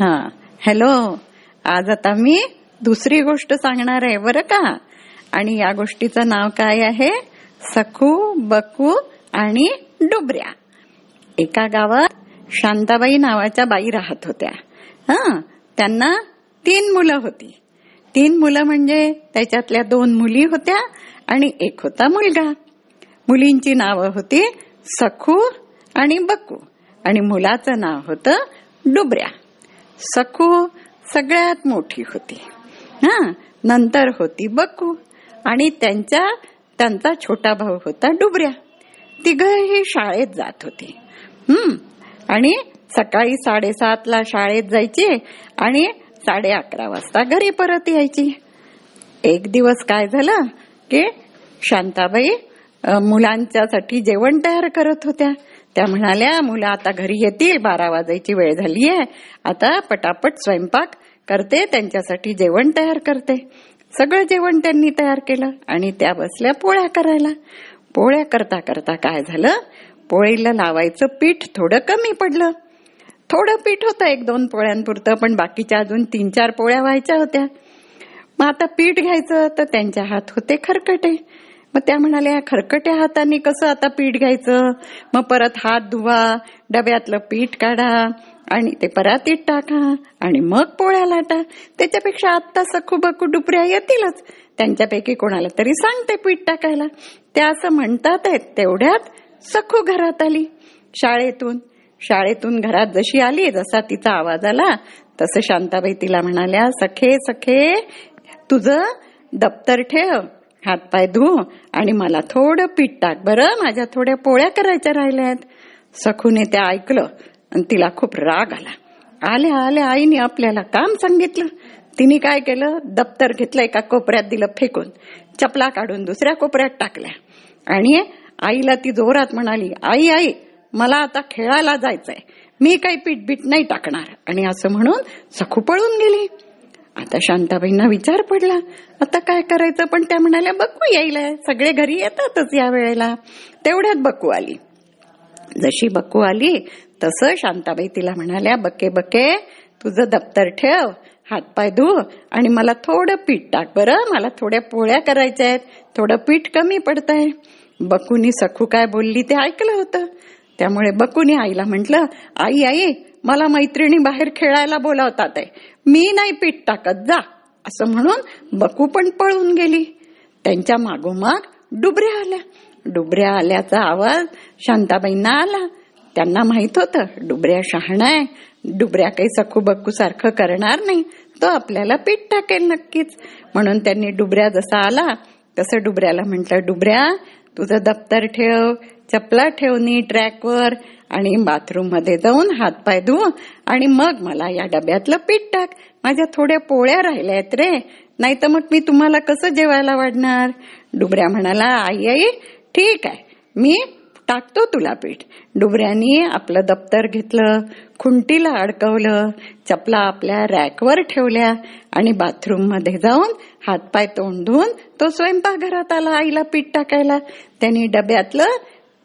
हा. हॅलो आज आता मी दुसरी गोष्ट सांगणार आहे बरं का? आणि या गोष्टीचं नाव काय आहे? सखू बकू आणि डुबऱ्या. एका गावात शांताबाई नावाच्या बाई राहत होत्या. हा. त्यांना तीन मुलं होती. तीन मुलं म्हणजे त्याच्यातल्या दोन मुली होत्या आणि एक होता मुलगा. मुलींची नावं होती सखू आणि बकू. आणि मुलाचं नाव होतं डुबऱ्या. सखू सगळ्यात मोठी होती. हा नंतर होती बकू आणि त्यांच्या त्यांचा छोटा भाऊ होता डुबऱ्या. तिघही शाळेत जात होते. हम्म आणि सकाळी साडेसातला शाळेत जायची आणि साडे अकरा वाजता घरी परत यायची. एक दिवस काय झालं की शांताबाई मुलांच्यासाठी जेवण तयार करत होत्या. त्या म्हणाल्या मुलं आता घरी येतील बारा वाजायची वेळ झाली आहे. आता पटापट स्वयंपाक करते त्यांच्यासाठी जेवण तयार करते. सगळं जेवण त्यांनी तयार केलं आणि त्या बसल्या पोळ्या करायला. पोळ्या करता करता काय झालं? पोळीला लावायचं पीठ थोडं कमी पडलं. थोडं पीठ होतं एक दोन पोळ्यांपुरतं पण बाकीच्या अजून तीन चार पोळ्या व्हायच्या होत्या. मग आता पीठ घ्यायचं तर त्यांच्या हात होते खरकटे. मग त्या म्हणाल्या खरकट्या हाताने कसं आता पीठ घ्यायचं? मग परत हात धुवा डब्यातलं पीठ काढा आणि ते परातीत टाका आणि मग पोळ्या लाटा. त्याच्यापेक्षा आत्ता सखू बकू डुपऱ्या येतीलच. त्यांच्यापैकी कोणाला तरी सांगते पीठ टाकायला. त्या असं म्हणतात आहेत तेवढ्यात सखू घरात आली. शाळेतून शाळेतून घरात जशी आली जसा तिचा आवाज आला तसं शांताबाई तिला म्हणाल्या सखे सखे तुझं दप्तर ठेव. हातपाय धु आणि मला थोडं पीठ टाक. बरं माझ्या थोड्या पोळ्या करायच्या राहिल्यात. सखूने ते ऐकलं आणि तिला खूप राग आला. आल्या आल्या आईने आपल्याला काम सांगितलं. तिने काय केलं? दप्तर घेतलं एका कोपऱ्यात दिलं फेकून. चपला काढून दुसऱ्या कोपऱ्यात टाकल्या. आणि आईला ती जोरात म्हणाली आई आई मला आता खेळायला जायचंय. मी काही पीठ बीट नाही टाकणार. आणि असं म्हणून सखू पळून गेली. आता शांताबाईंना विचार पडला. आता काय करायचं? पण त्या म्हणाल्या बकू येईल. सगळे घरी येतातच या वेळेला तेवढ्यात बकू आली. जशी बकू आली तसं शांताबाई तिला म्हणाल्या बके बके तुझं दप्तर ठेव हातपाय धु आणि मला थोडं पीठ टाक बरं. मला थोड्या पोळ्या करायच्या आहेत थोडं पीठ कमी पडतंय. बकूनी सखू काय बोलली ते ऐकलं होतं. त्यामुळे बकूनी आईला म्हटलं आई आई मला मैत्रिणी बाहेर खेळायला बोलावतात आहे. मी नाही पीठ टाकत जा. असं म्हणून बकू पण पळून गेली. त्यांच्या मागोमाग डुबऱ्या आल्या. डुबऱ्या आल्याचा आवाज शांताबाईंना आला. त्यांना माहीत होतं डुबऱ्या शहाणा आहे. डुबऱ्या काही सखू बक्कू सारखं करणार नाही. तो आपल्याला पीठ टाकेल नक्कीच. म्हणून त्यांनी डुबऱ्या जसा आला तसं डुबऱ्याला म्हटलं डुबऱ्या तुझं दप्तर ठेव चपला ठेव नी ट्रॅकवर. आणि बाथरूममध्ये जाऊन हातपाय धुव आणि मग मला या डब्यातलं पीठ टाक. माझ्या थोड्या पोळ्या राहिल्या आहेत रे. नाही तर मग मी तुम्हाला कसं जेवायला वाढणार? डुबऱ्या म्हणाला आई आई ठीक आहे. मी टाकतो तुला पीठ. डुबऱ्यानी आपलं दप्तर घेतलं खुंटीला अडकवलं चपला आपल्या रॅकवर ठेवल्या आणि बाथरूममध्ये जाऊन हातपाय तोंड धुवून तो स्वयंपाकघरात आला आईला पीठ टाकायला. त्यांनी डब्यातलं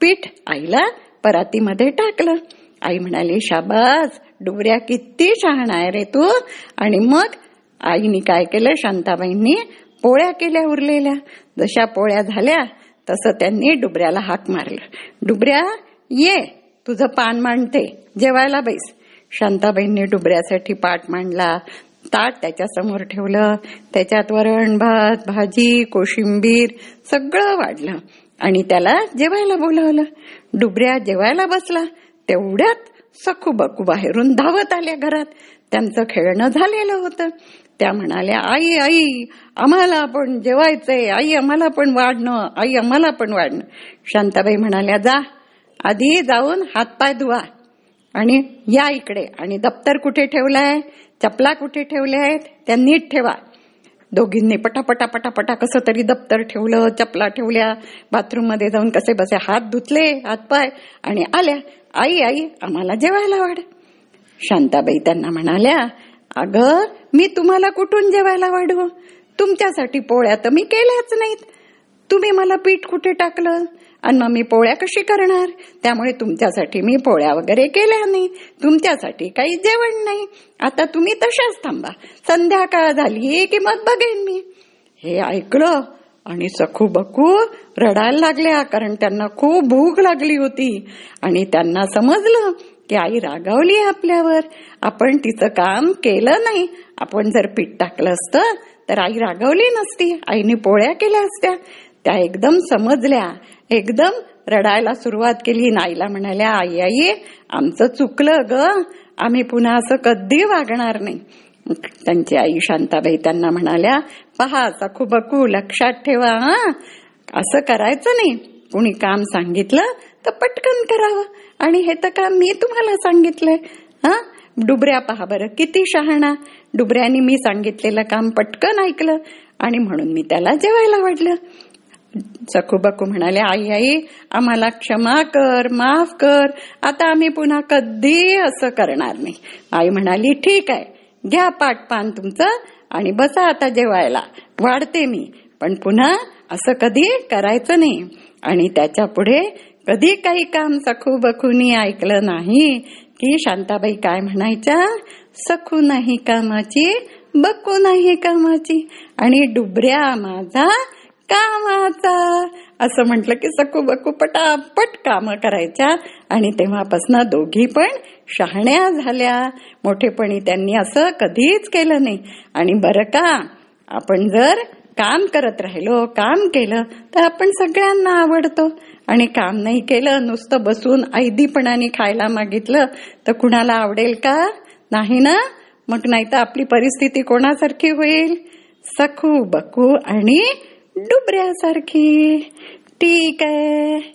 पीठ आईला परातीमध्ये टाकलं. आई म्हणाली शाबास डुबऱ्या किती शहाण आहे रे तू. आणि मग आईने काय केलं? शांताबाईंनी पोळ्या केल्या उरलेल्या. जशा पोळ्या झाल्या तसं त्यांनी डुबऱ्याला हाक मारलं. डुबऱ्या ये तुझं पान मांडते. जेवायला बैस. शांताबाईंनी डुबऱ्यासाठी पाठ मांडला. ताट त्याच्यासमोर ठेवलं. त्याच्यात वरण भात भाजी कोशिंबीर सगळं वाढलं. आणि त्याला जेवायला बोलावलं. डुबऱ्या जेवायला बसला. तेवढ्यात सखू बकू बाहेरून धावत आल्या घरात. त्यांचं खेळणं झालेलं होतं. त्या म्हणाल्या आई आई आम्हाला पण जेवायचंय. आई आम्हाला पण वाढणं. आई आम्हाला पण वाढणं. शांताबाई म्हणाल्या जा. आधी जाऊन हातपाय धुवा. आणि या इकडे. आणि दप्तर कुठे ठेवलाय? चपला कुठे ठेवल्या आहेत त्या नीट ठेवा. दोघींनी पटापटा पटापटा कसं तरी दप्तर ठेवलं चपला ठेवल्या बाथरूममध्ये जाऊन कसे बसे हात धुतले हातपाय आणि आल्या आई आई आम्हाला जेवायला वाढ. शांताबाई त्यांना म्हणाल्या अगं मी तुम्हाला कुठून जेवायला वाढू तुमच्यासाठी पोळ्या तर मी केल्याच नाहीत. तुम्ही मला पीठ कुठे टाकलं? आणि मग मी पोळ्या कशी करणार? त्यामुळे तुमच्यासाठी मी पोळ्या वगैरे केल्या नाही तुमच्यासाठी काही जेवण नाही. आता तुम्ही तशाच थांबा. संध्याकाळ झाली की मग बघेन मी. हे ऐकलं आणि सखू बकू रडायला लागल्या कारण त्यांना खूप भूक लागली होती. आणि त्यांना समजलं की आई रागावली आपल्यावर. आपण तिचं काम केलं नाही. आपण जर पीठ टाकलं असतं तर आई रागावली नसती. आईने पोळ्या केल्या असत्या. त्या एकदम समजल्या. एकदम रडायला सुरुवात केली. नाईला म्हणाल्या आई आई आमचं चुकलं ग. आम्ही पुन्हा असं कधी वागणार नाही. त्यांची आई शांताबाई त्यांना म्हणाल्या पहा सखू बकू लक्षात ठेवा हा. असं करायचं नाही. कुणी काम सांगितलं तर पटकन करावं. आणि हे तर काम मी तुम्हाला सांगितलंय हा. डुबऱ्या पहा बरं किती शहाणा. डुबऱ्यानी मी सांगितलेलं काम पटकन ऐकलं आणि म्हणून मी त्याला जेवायला वाढलं. सखूबकू म्हणाले आई आई आम्हाला क्षमा कर माफ कर. आता आम्ही पुन्हा कधी असं करणार नाही. आई म्हणाली ठीक आहे घ्या पाठ पान तुमचं आणि बसा आता जेवायला. वाढते मी पण पुन्हा असं कधी करायचं नाही. आणि त्याच्या पुढे कधी काही काम सखू बखूनी ऐकलं नाही की शांताबाई काय म्हणायच्या सखू नाही कामाची बकू नाही कामाची. आणि डुबऱ्या माझा कामाचा. असं म्हटलं की सकू बकू पटापट काम करायच्या आणि तेव्हापासून दोघी पण शहाण्या झाल्या. मोठेपणी त्यांनी असं कधीच केलं नाही. आणि बरं का आपण जर काम करत राहिलो काम केलं तर आपण सगळ्यांना आवडतो. आणि काम नाही केलं नुसतं बसून ऐदीपणाने खायला मागितलं तर कुणाला आवडेल का? नाही ना? मग नाही तर आपली परिस्थिती कोणासारखी होईल? सखू बकू आणि डुबऱ्यासारखी ठीक आहे.